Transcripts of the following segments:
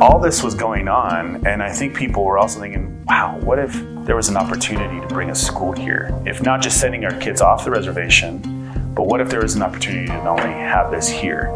all this was going on, and I think people were also thinking, wow, what if there was an opportunity to bring a school here? If not just sending our kids off the reservation, but what if there was an opportunity to not only have this here?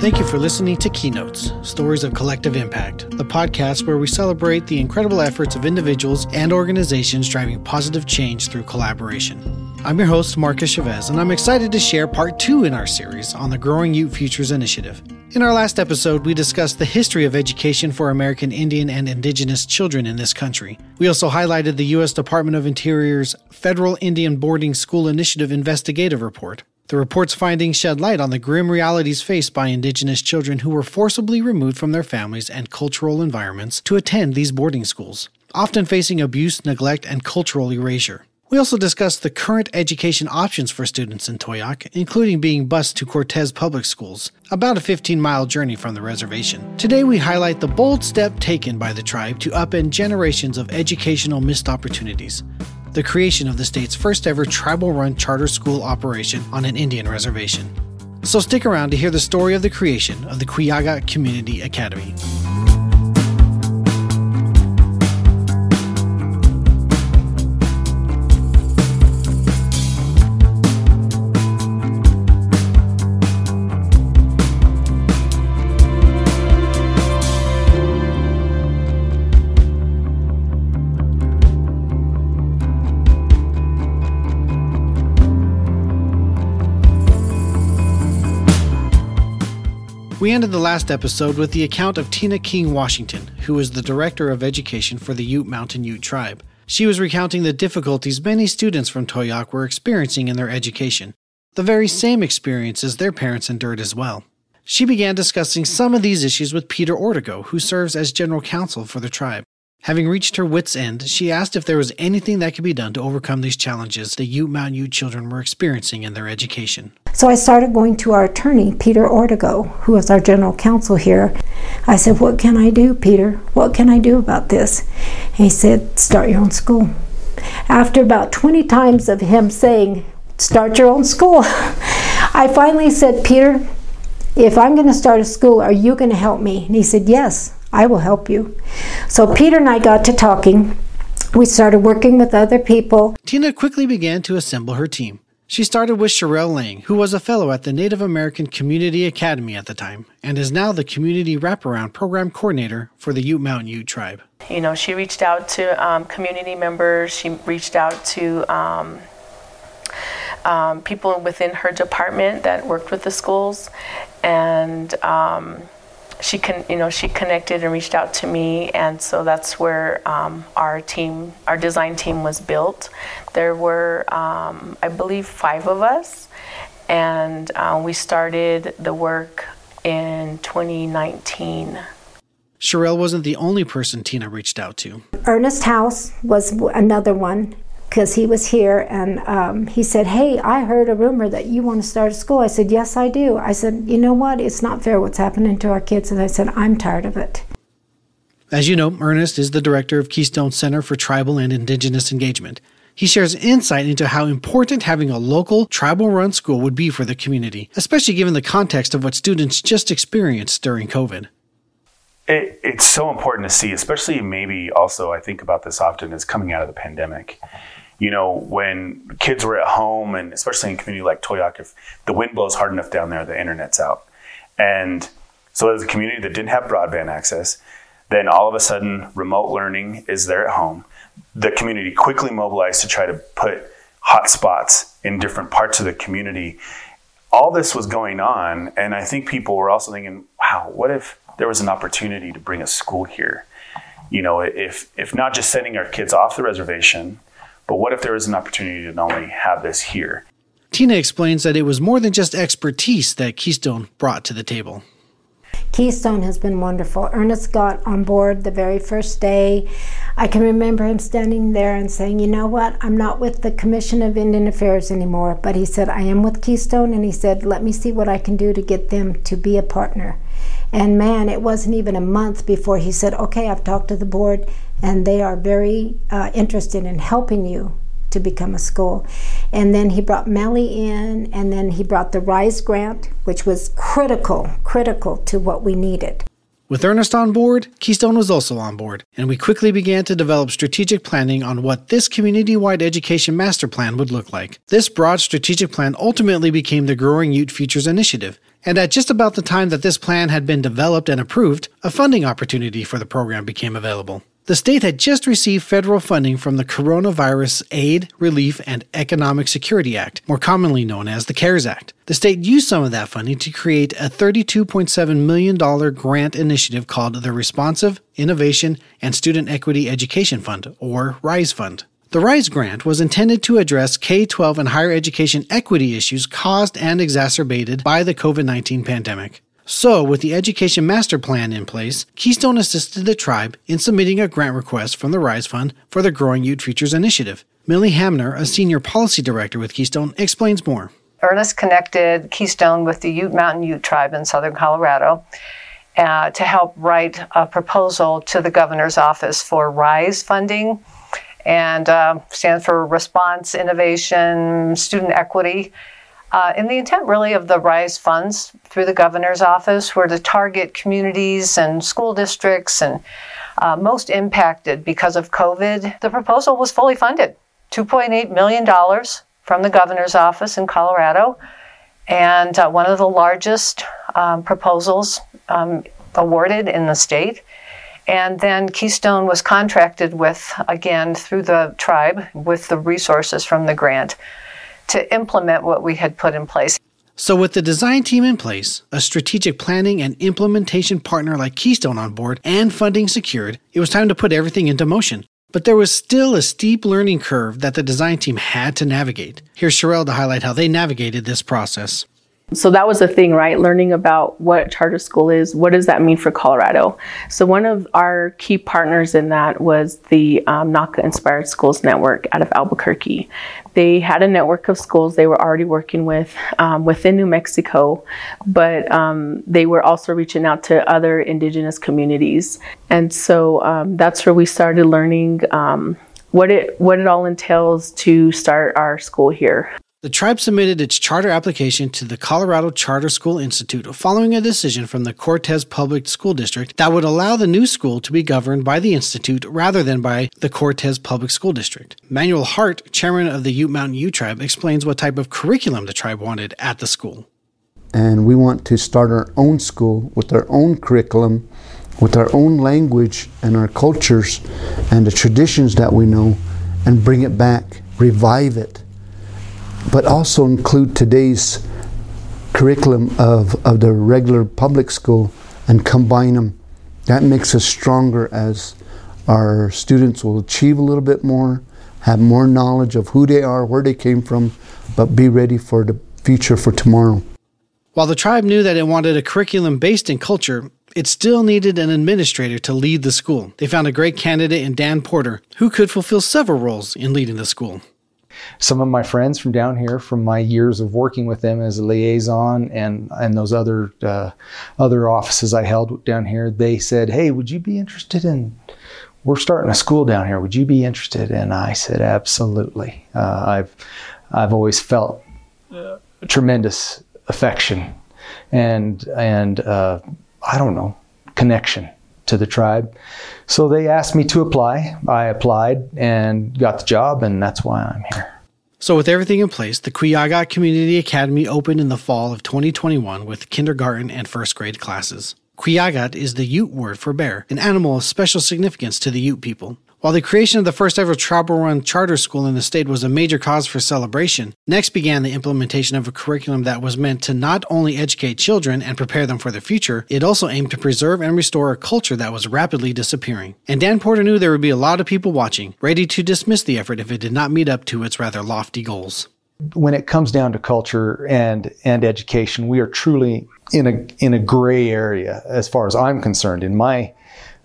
Thank you for listening to Keynotes Stories of Collective Impact, the podcast where we celebrate the incredible efforts of individuals and organizations driving positive change through collaboration. I'm your host, Marcus Chavez, and I'm excited to share part two in our series on the Growing Ute Futures Initiative. In our last episode, we discussed the history of education for American Indian and Indigenous children in this country. We also highlighted the U.S. Department of Interior's Federal Indian Boarding School Initiative investigative report. The report's findings shed light on the grim realities faced by Indigenous children who were forcibly removed from their families and cultural environments to attend these boarding schools, often facing abuse, neglect, and cultural erasure. We also discussed the current education options for students in Towaoc, including being bused to Cortez Public Schools, about a 15 mile journey from the reservation. Today, we highlight the bold step taken by the tribe to upend generations of educational missed opportunities the creation of the state's first ever tribal run charter school operation on an Indian reservation. So stick around to hear the story of the creation of the Kwiyagat Community Academy. We ended the last episode with the account of Tina King Washington, who is the Director of Education for the Ute Mountain Ute Tribe. She was recounting the difficulties many students from Towaoc were experiencing in their education, the very same experiences their parents endured as well. She began discussing some of these issues with Peter Ortego, who serves as general counsel for the tribe. Having reached her wits' end, she asked if there was anything that could be done to overcome these challenges the Ute Mountain Ute children were experiencing in their education. So I started going to our attorney, Peter Ortego, who is our general counsel here. I said, What can I do, Peter? What can I do about this? He said, Start your own school. After about 20 times of him saying, Start your own school, I finally said, Peter, if I'm going to start a school, are you going to help me? And he said, Yes. I will help you. So Peter and I got to talking. We started working with other people. Tina quickly began to assemble her team. She started with Sherelle Lang, who was a fellow at the Native American Community Academy at the time, and is now the Community Wraparound Program Coordinator for the Ute Mountain Ute Tribe. You know, she reached out to um, community members, she reached out to um, um, people within her department that worked with the schools, and um, she can you know she connected and reached out to me and so that's where um, our team our design team was built. There were um, i believe five of us and uh, we started the work in 2019 Sherelle wasn't the only person Tina reached out to. Ernest House was another one because he was here and um, he said, Hey, I heard a rumor that you want to start a school. I said, Yes, I do. I said, You know what? It's not fair what's happening to our kids. And I said, I'm tired of it. As you know, Ernest is the director of Keystone Center for Tribal and Indigenous Engagement. He shares insight into how important having a local, tribal run school would be for the community, especially given the context of what students just experienced during COVID. It, it's so important to see, especially maybe also, I think about this often as coming out of the pandemic you know, when kids were at home, and especially in a community like Towaoc, if the wind blows hard enough down there, the internet's out. And so, as a community that didn't have broadband access, then all of a sudden, remote learning is there at home. The community quickly mobilized to try to put hotspots in different parts of the community. All this was going on, and I think people were also thinking, wow, what if there was an opportunity to bring a school here? You know, if, if not just sending our kids off the reservation, but what if there is an opportunity to not only have this here? Tina explains that it was more than just expertise that Keystone brought to the table. Keystone has been wonderful. Ernest got on board the very first day. I can remember him standing there and saying, You know what? I'm not with the Commission of Indian Affairs anymore. But he said, I am with Keystone. And he said, Let me see what I can do to get them to be a partner. And man, it wasn't even a month before he said, Okay, I've talked to the board and they are very uh, interested in helping you to become a school. And then he brought Millie in, and then he brought the RISE grant, which was critical, critical to what we needed. With Ernest on board, Keystone was also on board, and we quickly began to develop strategic planning on what this community wide education master plan would look like. This broad strategic plan ultimately became the Growing Ute Futures Initiative, and at just about the time that this plan had been developed and approved, a funding opportunity for the program became available. The state had just received federal funding from the Coronavirus Aid, Relief, and Economic Security Act, more commonly known as the CARES Act. The state used some of that funding to create a $32.7 million grant initiative called the Responsive, Innovation, and Student Equity Education Fund, or RISE Fund. The RISE grant was intended to address K 12 and higher education equity issues caused and exacerbated by the COVID 19 pandemic. So, with the Education Master Plan in place, Keystone assisted the tribe in submitting a grant request from the RISE Fund for the Growing Ute Futures Initiative. Millie Hamner, a senior policy director with Keystone, explains more. Ernest connected Keystone with the Ute Mountain Ute tribe in southern Colorado uh, to help write a proposal to the governor's office for RISE funding and uh, stands for Response, Innovation, Student Equity. Uh, and the intent really of the RISE funds through the governor's office were to target communities and school districts and uh, most impacted because of COVID. The proposal was fully funded $2.8 million from the governor's office in Colorado, and uh, one of the largest um, proposals um, awarded in the state. And then Keystone was contracted with, again, through the tribe, with the resources from the grant to implement what we had put in place. So, with the design team in place, a strategic planning and implementation partner like Keystone on board, and funding secured, it was time to put everything into motion. But there was still a steep learning curve that the design team had to navigate. Here's Sherelle to highlight how they navigated this process. So that was the thing, right? Learning about what charter school is, what does that mean for Colorado? So one of our key partners in that was the um, NACA Inspired Schools Network out of Albuquerque. They had a network of schools they were already working with um, within New Mexico, but um, they were also reaching out to other indigenous communities. And so um, that's where we started learning um, what it what it all entails to start our school here. The tribe submitted its charter application to the Colorado Charter School Institute following a decision from the Cortez Public School District that would allow the new school to be governed by the Institute rather than by the Cortez Public School District. Manuel Heart, chairman of the Ute Mountain Ute Tribe, explains what type of curriculum the tribe wanted at the school. And we want to start our own school with our own curriculum, with our own language and our cultures and the traditions that we know, and bring it back, revive it but also include today's curriculum of, of the regular public school and combine them. That makes us stronger as our students will achieve a little bit more, have more knowledge of who they are, where they came from, but be ready for the future for tomorrow. While the tribe knew that it wanted a curriculum based in culture, it still needed an administrator to lead the school. They found a great candidate in Dan Porter, who could fulfill several roles in leading the school some of my friends from down here, from my years of working with them as a liaison and and those other uh, other offices I held down here, they said, "Hey, would you be interested in?" We're starting a school down here. Would you be interested? And I said, absolutely. Uh, I've I've always felt uh, tremendous affection and and uh, I don't know connection to the tribe. So they asked me to apply. I applied and got the job, and that's why I'm here. So, with everything in place, the Kwiyagat Community Academy opened in the fall of 2021 with kindergarten and first grade classes. Kwiyagat is the Ute word for bear, an animal of special significance to the Ute people. While the creation of the first ever tribal run charter school in the state was a major cause for celebration, next began the implementation of a curriculum that was meant to not only educate children and prepare them for the future, it also aimed to preserve and restore a culture that was rapidly disappearing. And Dan Porter knew there would be a lot of people watching, ready to dismiss the effort if it did not meet up to its rather lofty goals. When it comes down to culture and and education, we are truly in a in a gray area as far as I'm concerned in my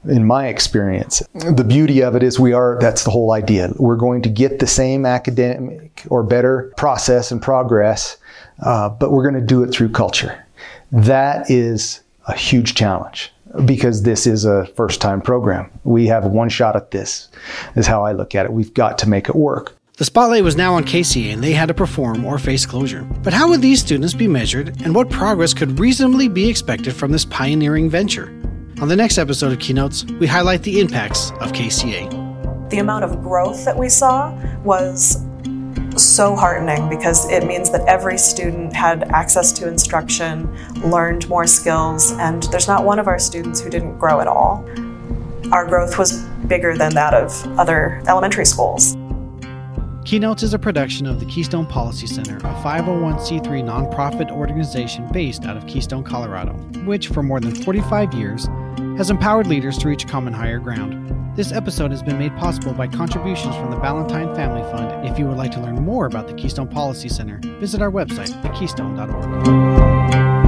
in my experience. The beauty of it is we are, that's the whole idea. We're going to get the same academic or better process and progress, uh, but we're going to do it through culture. That is a huge challenge because this is a first time program. We have one shot at this, is how I look at it. We've got to make it work. The spotlight was now on KCA and they had to perform or face closure. But how would these students be measured and what progress could reasonably be expected from this pioneering venture? On the next episode of Keynotes, we highlight the impacts of KCA. The amount of growth that we saw was so heartening because it means that every student had access to instruction, learned more skills, and there's not one of our students who didn't grow at all. Our growth was bigger than that of other elementary schools. Keynotes is a production of the Keystone Policy Center, a 501c3 nonprofit organization based out of Keystone, Colorado, which for more than 45 years has empowered leaders to reach common higher ground. This episode has been made possible by contributions from the Ballantine Family Fund. If you would like to learn more about the Keystone Policy Center, visit our website, thekeystone.org.